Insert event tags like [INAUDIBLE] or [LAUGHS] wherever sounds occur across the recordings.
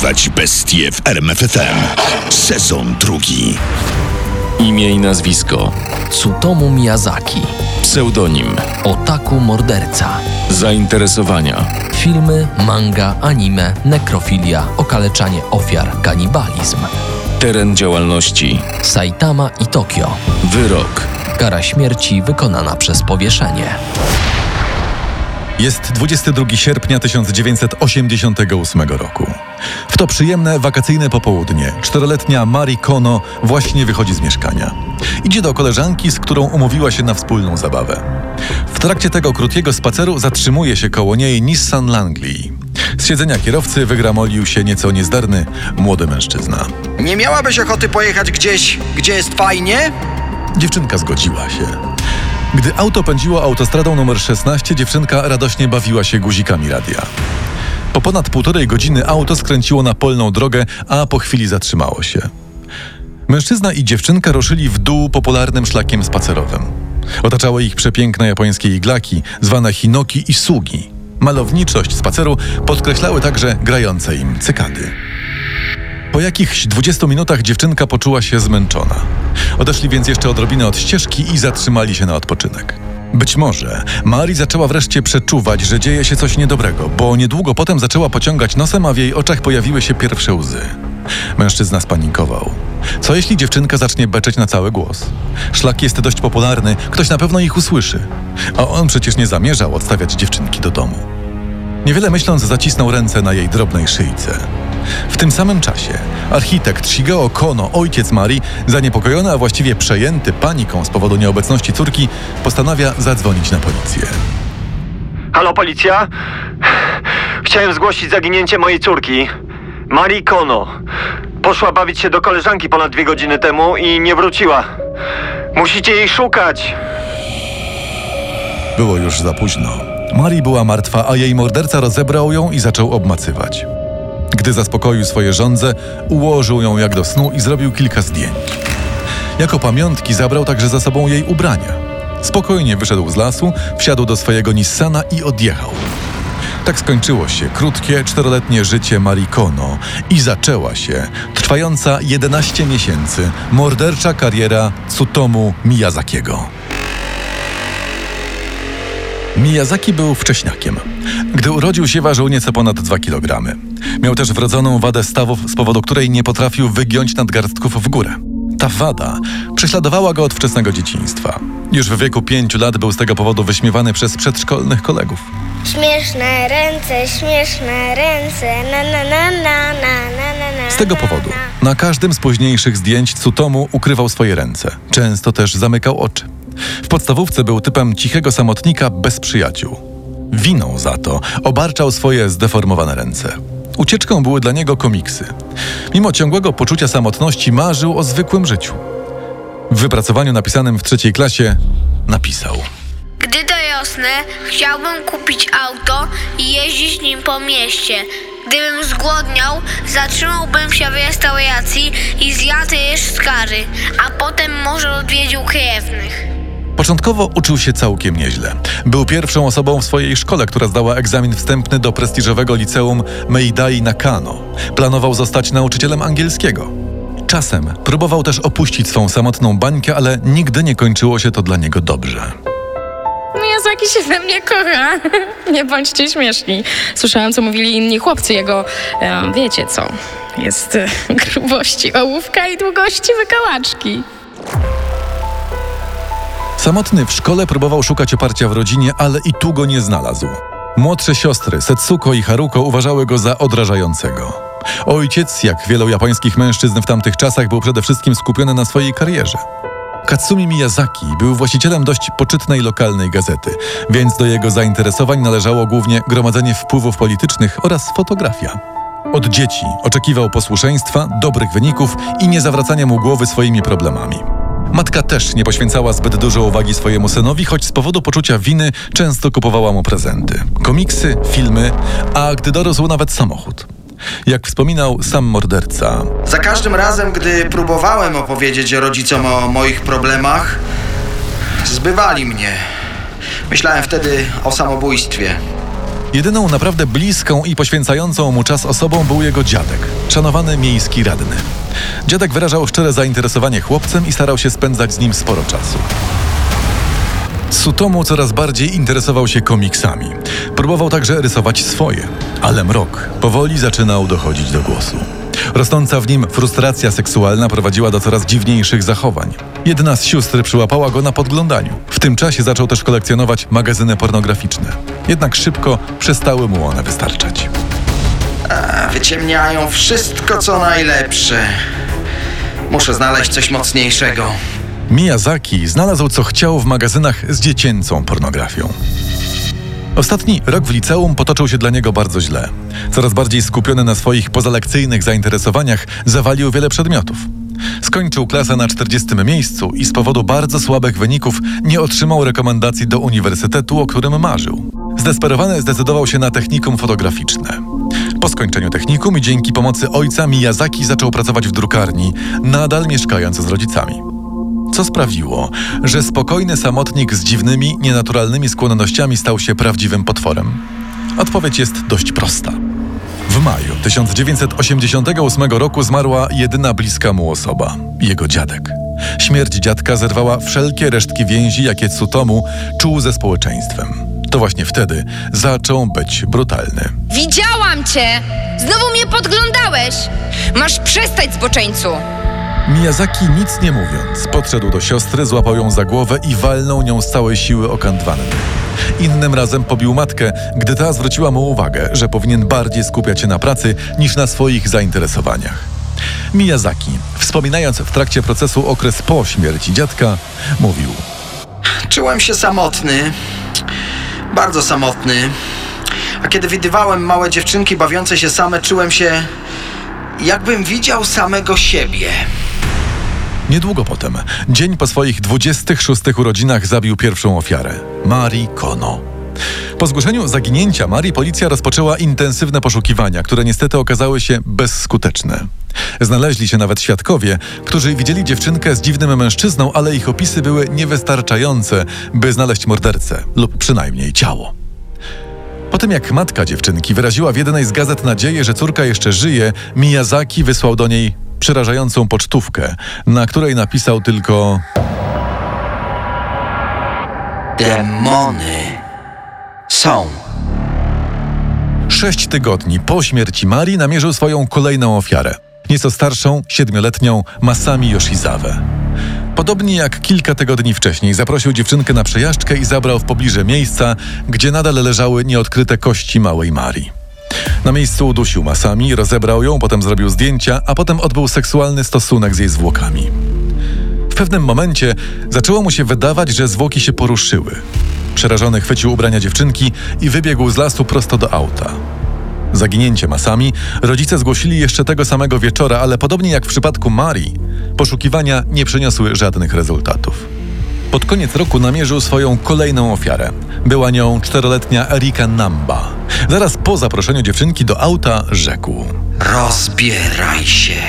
Dorwać bestie w RMFFM. Sezon drugi. Imię i nazwisko. Tsutomu Miyazaki. Pseudonim. Otaku Morderca. Zainteresowania. Filmy, manga, anime, nekrofilia, okaleczanie ofiar, kanibalizm. Teren działalności. Saitama i Tokio. Wyrok. Kara śmierci wykonana przez powieszenie. Jest 22 sierpnia 1988 roku. W to przyjemne wakacyjne popołudnie czteroletnia Mari Kono właśnie wychodzi z mieszkania. Idzie do koleżanki, z którą umówiła się na wspólną zabawę. W trakcie tego krótkiego spaceru zatrzymuje się koło niej Nissan Langley. Z siedzenia kierowcy wygramolił się nieco niezdarny młody mężczyzna. Nie miałabyś ochoty pojechać gdzieś, gdzie jest fajnie? Dziewczynka zgodziła się. Gdy auto pędziło autostradą numer 16, dziewczynka radośnie bawiła się guzikami radia. Po ponad półtorej godziny auto skręciło na polną drogę, a po chwili zatrzymało się. Mężczyzna i dziewczynka ruszyli w dół popularnym szlakiem spacerowym. Otaczały ich przepiękne japońskie iglaki, zwane hinoki i sugi. Malowniczość spaceru podkreślały także grające im cykady. Po jakichś 20 minutach dziewczynka poczuła się zmęczona. Odeszli więc jeszcze odrobinę od ścieżki i zatrzymali się na odpoczynek. Być może Mari zaczęła wreszcie przeczuwać, że dzieje się coś niedobrego, bo niedługo potem zaczęła pociągać nosem, a w jej oczach pojawiły się pierwsze łzy. Mężczyzna spanikował. Co jeśli dziewczynka zacznie beczeć na cały głos? Szlak jest dość popularny, ktoś na pewno ich usłyszy. A on przecież nie zamierzał odstawiać dziewczynki do domu. Niewiele myśląc, zacisnął ręce na jej drobnej szyjce. W tym samym czasie architekt Shigeo Kono, ojciec Marii, zaniepokojony, a właściwie przejęty paniką z powodu nieobecności córki, postanawia zadzwonić na policję. Halo, policja? Chciałem zgłosić zaginięcie mojej córki, Marii Kono. Poszła bawić się do koleżanki ponad dwie godziny temu i nie wróciła. Musicie jej szukać. Było już za późno. Marii była martwa, a jej morderca rozebrał ją i zaczął obmacywać. Gdy zaspokoił swoje żądze, ułożył ją jak do snu i zrobił kilka zdjęć. Jako pamiątki zabrał także za sobą jej ubrania. Spokojnie wyszedł z lasu, wsiadł do swojego Nissana i odjechał. Tak skończyło się krótkie, czteroletnie życie Marii Kono i zaczęła się trwająca 11 miesięcy mordercza kariera Tsutomu Miyazakiego. Miyazaki był wcześniakiem. Gdy urodził się, ważył nieco ponad 2 kg. Miał też wrodzoną wadę stawów, z powodu której nie potrafił wygiąć nadgarstków w górę. Ta wada prześladowała go od wczesnego dzieciństwa. Już w wieku pięciu lat był z tego powodu wyśmiewany przez przedszkolnych kolegów. Śmieszne ręce, śmieszne ręce, na na na na na na na. Z tego powodu na każdym z późniejszych zdjęć Tsutomu ukrywał swoje ręce. Często też zamykał oczy. W podstawówce był typem cichego samotnika bez przyjaciół. Winą za to obarczał swoje zdeformowane ręce. Ucieczką były dla niego komiksy. Mimo ciągłego poczucia samotności marzył o zwykłym życiu. W wypracowaniu napisanym w trzeciej klasie napisał – Gdy dorosnę, chciałbym kupić auto i jeździć nim po mieście. Gdybym zgłodniał, zatrzymałbym się w restauracji i zjadł ryż z kary, a potem może odwiedził krewnych. Początkowo uczył się całkiem nieźle. Był pierwszą osobą w swojej szkole, która zdała egzamin wstępny do prestiżowego liceum Meidai Nakano. Planował zostać nauczycielem angielskiego. Czasem próbował też opuścić swą samotną bańkę, ale nigdy nie kończyło się to dla niego dobrze. Miyazaki się we mnie kocha. [LAUGHS] Nie bądźcie śmieszni. Słyszałam, co mówili inni chłopcy jego, wiecie co, jest e, [LAUGHS] grubości ołówka i długości wykałaczki. Samotny w szkole próbował szukać oparcia w rodzinie, ale i tu go nie znalazł. Młodsze siostry Setsuko i Haruko uważały go za odrażającego. Ojciec, jak wielu japońskich mężczyzn w tamtych czasach, był przede wszystkim skupiony na swojej karierze. Katsumi Miyazaki był właścicielem dość poczytnej lokalnej gazety, więc do jego zainteresowań należało głównie gromadzenie wpływów politycznych oraz fotografia. Od dzieci oczekiwał posłuszeństwa, dobrych wyników i nie zawracania mu głowy swoimi problemami. Matka też nie poświęcała zbyt dużo uwagi swojemu synowi, choć z powodu poczucia winy często kupowała mu prezenty, komiksy, filmy, a gdy dorósł nawet samochód. Jak wspominał sam morderca, Za każdym razem, gdy próbowałem opowiedzieć rodzicom o moich problemach, zbywali mnie. Myślałem wtedy o samobójstwie. Jedyną naprawdę bliską i poświęcającą mu czas osobą był jego dziadek, szanowany miejski radny. Dziadek wyrażał szczere zainteresowanie chłopcem i starał się spędzać z nim sporo czasu. Sutomu coraz bardziej interesował się komiksami. Próbował także rysować swoje, ale mrok powoli zaczynał dochodzić do głosu. Rosnąca w nim frustracja seksualna prowadziła do coraz dziwniejszych zachowań. Jedna z sióstr przyłapała go na podglądaniu. W tym czasie zaczął też kolekcjonować magazyny pornograficzne. Jednak szybko przestały mu one wystarczać. A wyciemniają wszystko, co najlepsze. Muszę znaleźć coś mocniejszego. Miyazaki znalazł co chciał w magazynach z dziecięcą pornografią. Ostatni rok w liceum potoczył się dla niego bardzo źle. Coraz bardziej skupiony na swoich pozalekcyjnych zainteresowaniach, zawalił wiele przedmiotów. Skończył klasę na 40 miejscu i z powodu bardzo słabych wyników nie otrzymał rekomendacji do uniwersytetu, o którym marzył. Zdesperowany zdecydował się na technikum fotograficzne. Po skończeniu technikum i dzięki pomocy ojca Miyazaki zaczął pracować w drukarni, nadal mieszkając z rodzicami. Co sprawiło, że spokojny samotnik z dziwnymi, nienaturalnymi skłonnościami stał się prawdziwym potworem? Odpowiedź jest dość prosta. W maju 1988 roku zmarła jedyna bliska mu osoba jego dziadek. Śmierć dziadka zerwała wszelkie resztki więzi, jakie Tsutomu czuł ze społeczeństwem. To właśnie wtedy zaczął być brutalny. Widziałam cię! Znowu mnie podglądałeś! Masz przestać, zboczeńcu! Miyazaki nic nie mówiąc, podszedł do siostry, złapał ją za głowę i walnął nią z całej siły o kant. Innym razem pobił matkę, gdy ta zwróciła mu uwagę, że powinien bardziej skupiać się na pracy niż na swoich zainteresowaniach. Miyazaki, wspominając w trakcie procesu okres po śmierci dziadka, mówił: Czułem się samotny. Bardzo samotny. A kiedy widywałem małe dziewczynki bawiące się same, czułem się jakbym widział samego siebie. Niedługo potem, dzień po swoich 26 urodzinach, zabił pierwszą ofiarę Marii Kono. Po zgłoszeniu zaginięcia Marii policja rozpoczęła intensywne poszukiwania, które niestety okazały się bezskuteczne. Znaleźli się nawet świadkowie, którzy widzieli dziewczynkę z dziwnym mężczyzną, ale ich opisy były niewystarczające, by znaleźć mordercę lub przynajmniej ciało. Po tym jak matka dziewczynki wyraziła w jednej z gazet nadzieję, że córka jeszcze żyje, Miyazaki wysłał do niej przerażającą pocztówkę, na której napisał tylko Demony są. Sześć tygodni po śmierci Marii namierzył swoją kolejną ofiarę. Nieco starszą, siedmioletnią Masami Yoshizawę. Podobnie jak kilka tygodni wcześniej, zaprosił dziewczynkę na przejażdżkę i zabrał w pobliże miejsca, gdzie nadal leżały nieodkryte kości małej Marii. Na miejscu udusił Masami, rozebrał ją, potem zrobił zdjęcia, a potem odbył seksualny stosunek z jej zwłokami. W pewnym momencie zaczęło mu się wydawać, że zwłoki się poruszyły. Przerażony chwycił ubrania dziewczynki i wybiegł z lasu prosto do auta. Zaginięcie Masami rodzice zgłosili jeszcze tego samego wieczora, ale podobnie jak w przypadku Marii, poszukiwania nie przyniosły żadnych rezultatów. Pod koniec roku namierzył swoją kolejną ofiarę. Była nią czteroletnia Erika Namba. Zaraz po zaproszeniu dziewczynki do auta rzekł. Rozbieraj się.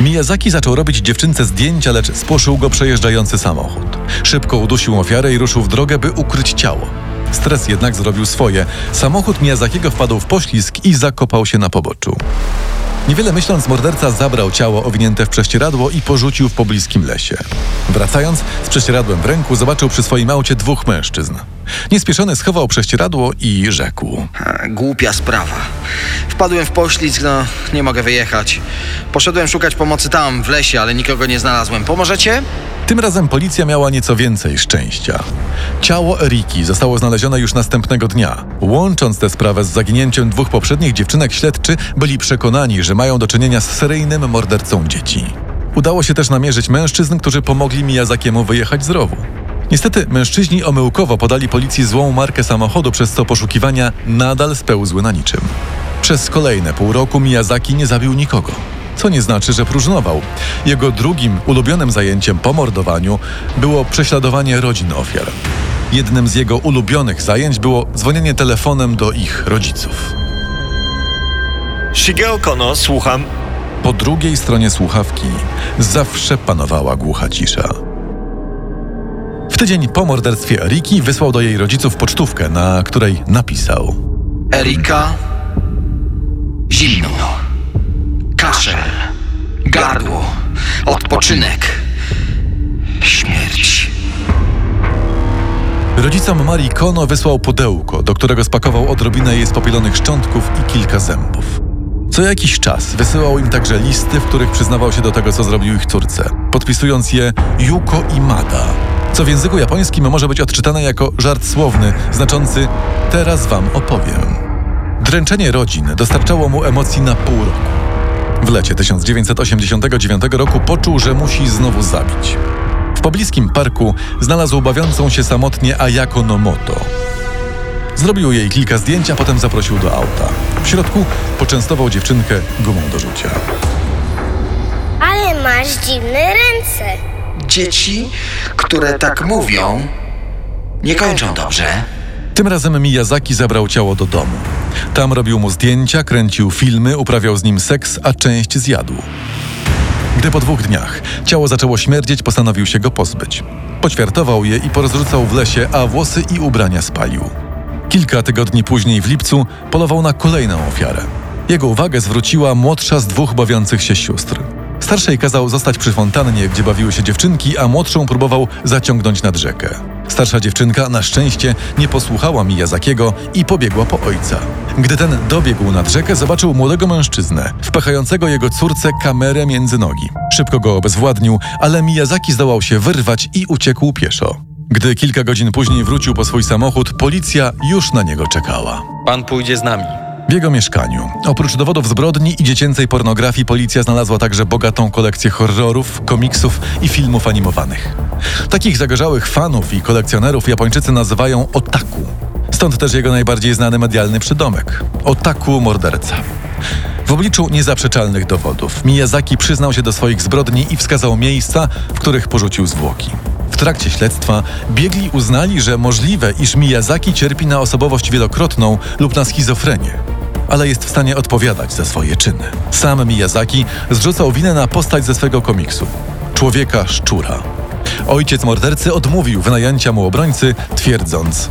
Miyazaki zaczął robić dziewczynce zdjęcia, lecz spłoszył go przejeżdżający samochód. Szybko udusił ofiarę i ruszył w drogę, by ukryć ciało. Stres jednak zrobił swoje. Samochód Miyazakiego wpadł w poślizg i zakopał się na poboczu. Niewiele myśląc, morderca zabrał ciało owinięte w prześcieradło i porzucił w pobliskim lesie. Wracając, z prześcieradłem w ręku, zobaczył przy swoim aucie dwóch mężczyzn. Niespieszony schował prześcieradło i rzekł. A, Głupia sprawa. Wpadłem w poślizg, no nie mogę wyjechać. Poszedłem szukać pomocy tam, w lesie, ale nikogo nie znalazłem. Pomożecie? Tym razem policja miała nieco więcej szczęścia. Ciało Eriki zostało znalezione już następnego dnia. Łącząc tę sprawę z zaginięciem dwóch poprzednich dziewczynek, śledczy byli przekonani, że mają do czynienia z seryjnym mordercą dzieci. Udało się też namierzyć mężczyzn, którzy pomogli Miyazakiemu wyjechać z rowu. Niestety mężczyźni omyłkowo podali policji złą markę samochodu, przez co poszukiwania nadal spełzły na niczym. Przez kolejne pół roku Miyazaki nie zabił nikogo, co nie znaczy, że próżnował. Jego drugim ulubionym zajęciem po mordowaniu było prześladowanie rodzin ofiar. Jednym z jego ulubionych zajęć było dzwonienie telefonem do ich rodziców. Shigeo Kono, słucham. Po drugiej stronie słuchawki zawsze panowała głucha cisza. W tydzień po morderstwie Eriki wysłał do jej rodziców pocztówkę, na której napisał: Erika, zimno, kaszel, gardło, odpoczynek, śmierć. Rodzicom Marii Kono wysłał pudełko, do którego spakował odrobinę jej spopielonych szczątków i kilka zębów. Co jakiś czas wysyłał im także listy, w których przyznawał się do tego, co zrobił ich córce, podpisując je Yuko Imada, co w języku japońskim może być odczytane jako żart słowny, znaczący teraz wam opowiem. Dręczenie rodzin dostarczało mu emocji na pół roku. W lecie 1989 roku poczuł, że musi znowu zabić. W pobliskim parku znalazł bawiącą się samotnie Ayako Nomoto. Zrobił jej kilka zdjęć, a potem zaprosił do auta. W środku poczęstował dziewczynkę gumą do rzucia. Ale masz dziwne ręce. Dzieci, które tak mówią, nie kończą dobrze. Tym razem Miyazaki zabrał ciało do domu. Tam robił mu zdjęcia, kręcił filmy, uprawiał z nim seks, a część zjadł. Gdy po dwóch dniach ciało zaczęło śmierdzieć, postanowił się go pozbyć. Poćwiartował je i porozrzucał w lesie, a włosy i ubrania spalił. Kilka tygodni później w lipcu polował na kolejną ofiarę. Jego uwagę zwróciła młodsza z dwóch bawiących się sióstr. Starszej kazał zostać przy fontannie, gdzie bawiły się dziewczynki, a młodszą próbował zaciągnąć nad rzekę. Starsza dziewczynka na szczęście nie posłuchała Miyazakiego i pobiegła po ojca. Gdy ten dobiegł nad rzekę, zobaczył młodego mężczyznę, wpychającego jego córce kamerę między nogi. Szybko go obezwładnił, ale Miyazaki zdołał się wyrwać i uciekł pieszo. Gdy kilka godzin później wrócił po swój samochód, policja już na niego czekała. Pan pójdzie z nami. W jego mieszkaniu, oprócz dowodów zbrodni i dziecięcej pornografii, policja znalazła także bogatą kolekcję horrorów, komiksów i filmów animowanych. Takich zagorzałych fanów i kolekcjonerów Japończycy nazywają otaku. Stąd też jego najbardziej znany medialny przydomek otaku morderca. W obliczu niezaprzeczalnych dowodów Miyazaki przyznał się do swoich zbrodni i wskazał miejsca, w których porzucił zwłoki. W trakcie śledztwa biegli uznali, że możliwe, iż Miyazaki cierpi na osobowość wielokrotną lub na schizofrenię, ale jest w stanie odpowiadać za swoje czyny. Sam Miyazaki zrzucał winę na postać ze swego komiksu człowieka szczura. Ojciec mordercy odmówił wynajęcia mu obrońcy, twierdząc: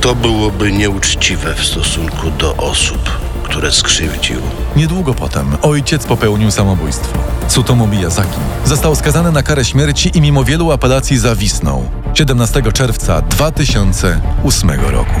To byłoby nieuczciwe w stosunku do osób, które skrzywdził. Niedługo potem ojciec popełnił samobójstwo. Tsutomu Miyazaki został skazany na karę śmierci i mimo wielu apelacji zawisnął 17 czerwca 2008 roku.